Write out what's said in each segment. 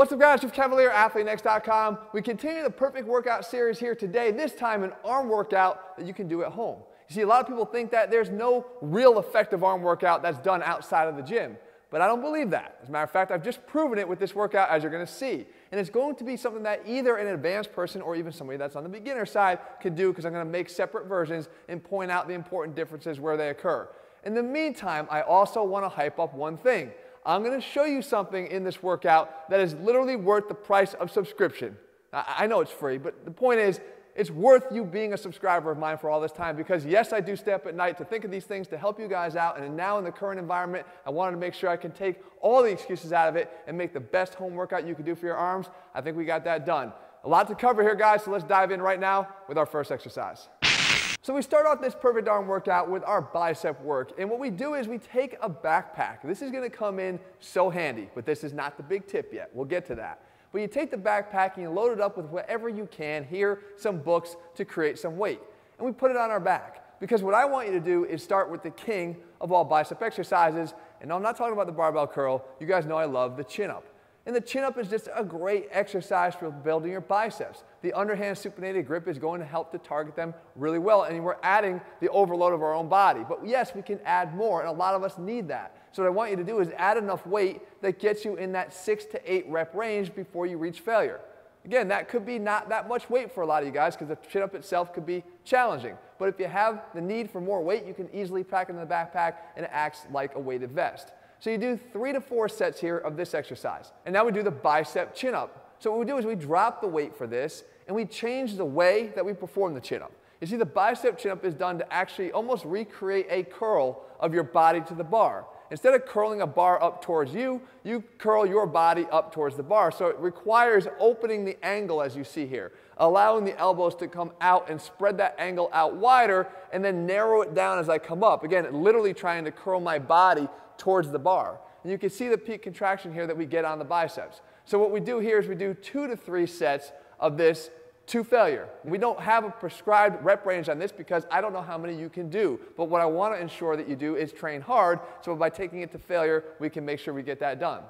What's up guys, Jeff Cavaliere, ATHLEANX.com. We continue the perfect workout series here today, this time an arm workout that you can do at home. You see, a lot of people think that there's no real effective arm workout that's done outside of the gym, but I don't believe that. As a matter of fact, I've just proven it with this workout as you're gonna see. And it's going to be something that either an advanced person or even somebody that's on the beginner side can do because I'm gonna make separate versions and point out the important differences where they occur. In the meantime, I also wanna hype up one thing. I'm going to show you something in this workout that is literally worth the price of subscription. I, know it's free, but the point is, it's worth you being a subscriber of mine for all this time because yes, I do stay up at night to think of these things to help you guys out. And now in the current environment, I wanted to make sure I can take all the excuses out of it and make the best home workout you can do for your arms. I think we got that done. A lot to cover here, guys, so let's dive in right now with our first exercise. So we start off this perfect arm workout with our bicep work. And what we do is we take a backpack. This is gonna come in so handy, but this is not the big tip yet. We'll get to that. But you take the backpack and you load it up with whatever you can, here, some books to create some weight. And we put it on our back. Because what I want you to do is start with the king of all bicep exercises. And I'm not talking about the barbell curl. You guys know I love the chin up. And the chin up is just a great exercise for building your biceps. The underhand supinated grip is going to help to target them really well. And we're adding the overload of our own body. But yes, we can add more, and a lot of us need that. So what I want you to do is add enough weight that gets you in that six to eight rep range before you reach failure. Again, that could be not that much weight for a lot of you guys because the chin up itself could be challenging. But if you have the need for more weight, you can easily pack it in the backpack and it acts like a weighted vest. So you do three to four sets here of this exercise. And now we do the bicep chin up. So what we do is we drop the weight for this and we change the way that we perform the chin up. You see, the bicep chin up is done to actually almost recreate a curl of your body to the bar. Instead of curling a bar up towards you, you curl your body up towards the bar. So it requires opening the angle as you see here, allowing the elbows to come out and spread that angle out wider and then narrow it down as I come up. Again, literally trying to curl my body towards the bar. And you can see the peak contraction here that we get on the biceps. So what we do here is we do two to three sets of this to failure. We don't have a prescribed rep range on this because I don't know how many you can do. But what I want to ensure that you do is train hard so by taking it to failure, we can make sure we get that done.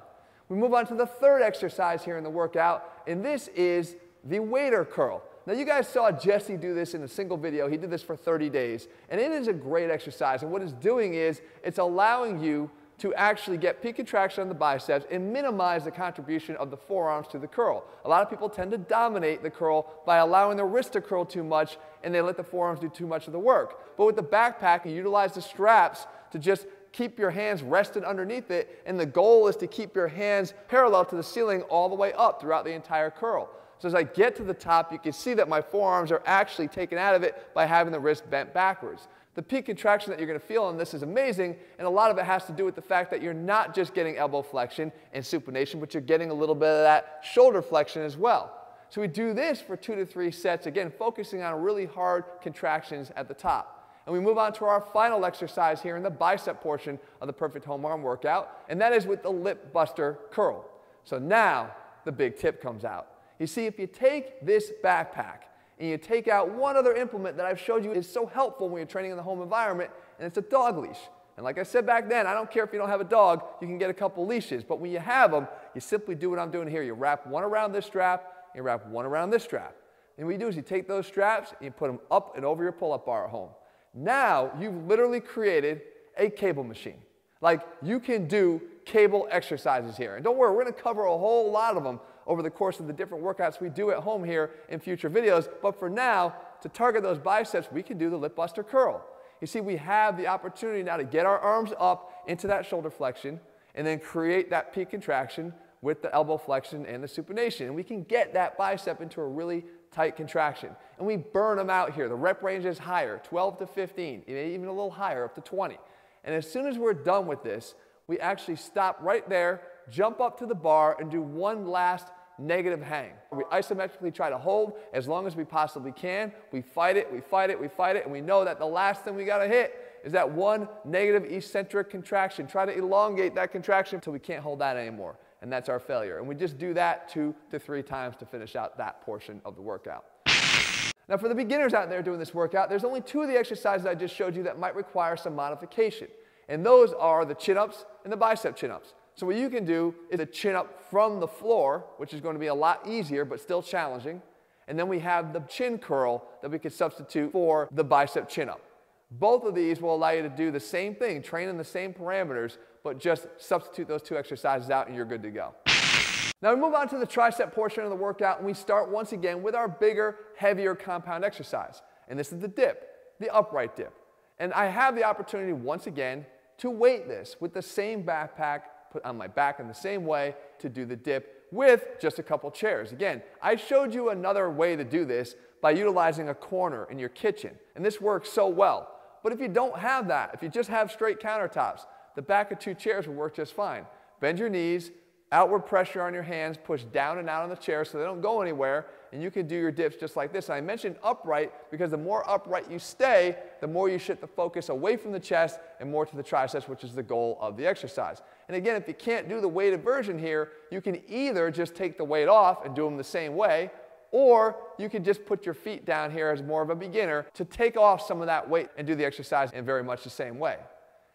We move on to the third exercise here in the workout, and this is the waiter curl. Now you guys saw Jesse do this in a single video. He did this for 30 days, and it is a great exercise. And what it's doing is it's allowing you to actually get peak contraction on the biceps and minimize the contribution of the forearms to the curl. A lot of people tend to dominate the curl by allowing the wrist to curl too much and they let the forearms do too much of the work. But with the backpack, you utilize the straps to just keep your hands rested underneath it, and the goal is to keep your hands parallel to the ceiling all the way up throughout the entire curl. So as I get to the top, you can see that my forearms are actually taken out of it by having the wrist bent backwards. The peak contraction that you're going to feel on this is amazing, and a lot of it has to do with the fact that you're not just getting elbow flexion and supination, but you're getting a little bit of that shoulder flexion as well. So we do this for two to three sets, again, focusing on really hard contractions at the top. And we move on to our final exercise here in the bicep portion of the perfect home arm workout, and that is with the lip buster curl. So now the big tip comes out. You see, if you take this backpack and you take out one other implement that I've showed you is so helpful when you're training in the home environment, and it's a dog leash. And like I said back then, I don't care if you don't have a dog, you can get a couple leashes. But when you have them, you simply do what I'm doing here. You wrap one around this strap, you wrap one around this strap. And what you do is you take those straps and you put them up and over your pull-up bar at home. Now you've literally created a cable machine. Like you can do cable exercises here. And don't worry, we're gonna cover a whole lot of them over the course of the different workouts we do at home here in future videos. But for now, to target those biceps, we can do the lip buster curl. You see, we have the opportunity now to get our arms up into that shoulder flexion and then create that peak contraction with the elbow flexion and the supination. And we can get that bicep into a really tight contraction. And we burn them out here. The rep range is higher, 12 to 15, even a little higher, up to 20. And as soon as we're done with this, we actually stop right there, jump up to the bar, and do one last negative hang. We isometrically try to hold as long as we possibly can. We fight it, we fight it, we fight it, and we know that the last thing we got to hit is that one negative eccentric contraction. Try to elongate that contraction until we can't hold that anymore. And that's our failure. And we just do that two to three times to finish out that portion of the workout. Now, for the beginners out there doing this workout, there's only two of the exercises I just showed you that might require some modification. And those are the chin ups and the bicep chin ups. So what you can do is a chin up from the floor, which is going to be a lot easier but still challenging. And then we have the chin curl that we could substitute for the bicep chin up. Both of these will allow you to do the same thing, train in the same parameters, but just substitute those two exercises out and you're good to go. Now we move on to the tricep portion of the workout and we start once again with our bigger, heavier compound exercise. And this is the dip, the upright dip. And I have the opportunity once again to weight this with the same backpack put on my back in the same way to do the dip with just a couple chairs. Again, I showed you another way to do this by utilizing a corner in your kitchen. And this works so well. But if you don't have that, if you just have straight countertops, the back of two chairs will work just fine. Bend your knees, outward pressure on your hands, push down and out on the chair so they don't go anywhere, and you can do your dips just like this. And I mentioned upright because the more upright you stay, the more you shift the focus away from the chest and more to the triceps, which is the goal of the exercise. And again, if you can't do the weighted version here, you can either just take the weight off and do them the same way, or you can just put your feet down here as more of a beginner to take off some of that weight and do the exercise in very much the same way.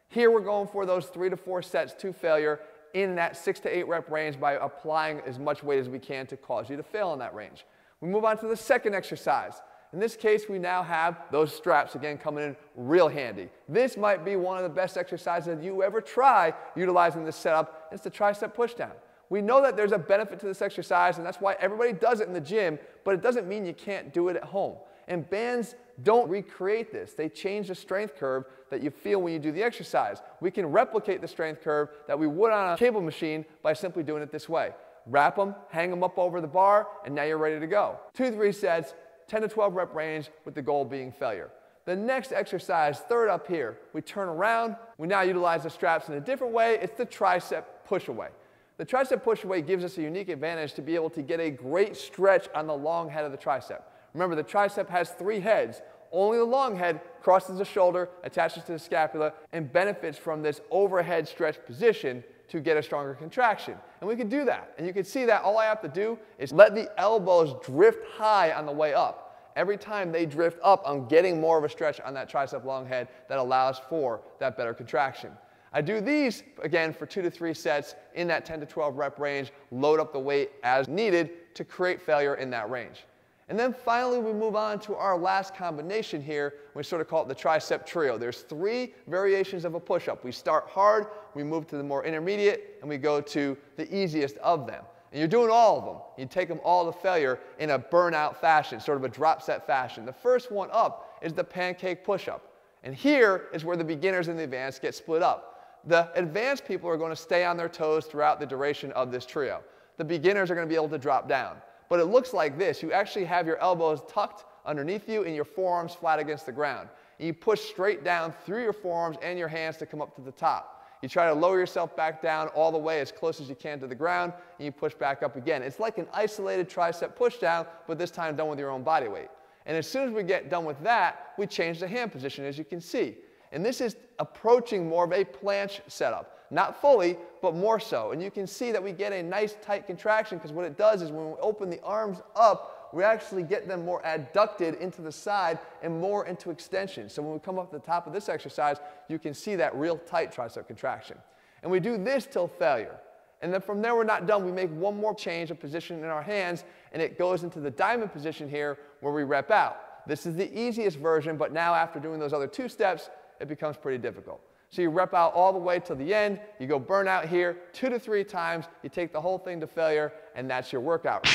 Here we're going for those three to four sets to failure in that six to eight rep range by applying as much weight as we can to cause you to fail in that range. We move on to the second exercise. In this case, we now have those straps again coming in real handy. This might be one of the best exercises that you ever try utilizing this setup. It's the tricep pushdown. We know that there's a benefit to this exercise, and that's why everybody does it in the gym, but it doesn't mean you can't do it at home. And bands don't recreate this. They change the strength curve that you feel when you do the exercise. We can replicate the strength curve that we would on a cable machine by simply doing it this way. Wrap them, hang them up over the bar, and now you're ready to go. Two, three sets, 10 to 12 rep range with the goal being failure. The next exercise, third up here, we turn around. We now utilize the straps in a different way. It's the tricep push away. The tricep push away gives us a unique advantage to be able to get a great stretch on the long head of the tricep. Remember, the tricep has three heads. Only the long head crosses the shoulder, attaches to the scapula, and benefits from this overhead stretch position to get a stronger contraction. And we can do that. And you can see that all I have to do is let the elbows drift high on the way up. Every time they drift up, I'm getting more of a stretch on that tricep long head that allows for that better contraction. I do these, again, for two to three sets in that 10 to 12 rep range, load up the weight as needed to create failure in that range. And then finally, we move on to our last combination here. We sort of call it the tricep trio. There's three variations of a push-up. We start hard, we move to the more intermediate, and we go to the easiest of them. And you're doing all of them. You take them all to failure in a burnout fashion, sort of a drop set fashion. The first one up is the pancake push-up. And here is where the beginners and the advanced get split up. The advanced people are going to stay on their toes throughout the duration of this trio. The beginners are going to be able to drop down but it looks like this. You actually have your elbows tucked underneath you and your forearms flat against the ground. And you push straight down through your forearms and your hands to come up to the top. You try to lower yourself back down all the way as close as you can to the ground, and you push back up again. It's like an isolated tricep push down, but this time done with your own body weight. And as soon as we get done with that, we change the hand position, as you can see. And this is approaching more of a planche setup. Not fully, but more so. And you can see that we get a nice tight contraction because what it does is when we open the arms up, we actually get them more adducted into the side and more into extension. So when we come up to the top of this exercise, you can see that real tight tricep contraction. And we do this till failure. And then from there, we're not done. We make one more change of position in our hands, and it goes into the diamond position here where we rep out. This is the easiest version, but now after doing those other two steps, it becomes pretty difficult. So you rep out all the way to the end, you go burnout here two to three times, you take the whole thing to failure, and that's your workout.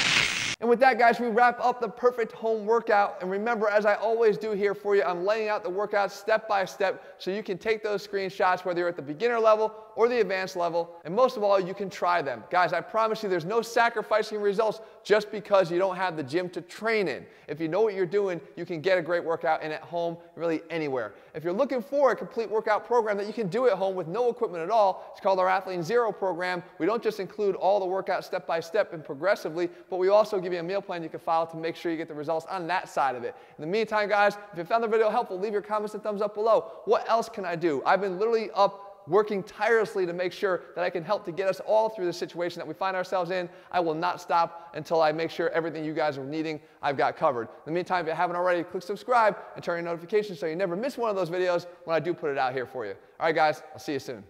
And with that, guys, we wrap up the perfect home workout. And remember, as I always do here for you, I'm laying out the workouts step by step so you can take those screenshots whether you're at the beginner level or the advanced level. And most of all, you can try them. Guys, I promise you there's no sacrificing results just because you don't have the gym to train in. If you know what you're doing, you can get a great workout in at home, really anywhere. If you're looking for a complete workout program that you can do at home with no equipment at all, it's called our ATHLEAN-XERO program. We don't just include all the workouts step by step and progressively, but we also give you a meal plan you can follow to make sure you get the results on that side of it. In the meantime, guys, if you found the video helpful, leave your comments and thumbs up below. What else can I do? I've been literally up working tirelessly to make sure that I can help to get us all through the situation that we find ourselves in. I will not stop until I make sure everything you guys are needing, I've got covered. In the meantime, if you haven't already, click subscribe and turn your notifications so you never miss one of those videos when I do put it out here for you. All right, guys, I'll see you soon.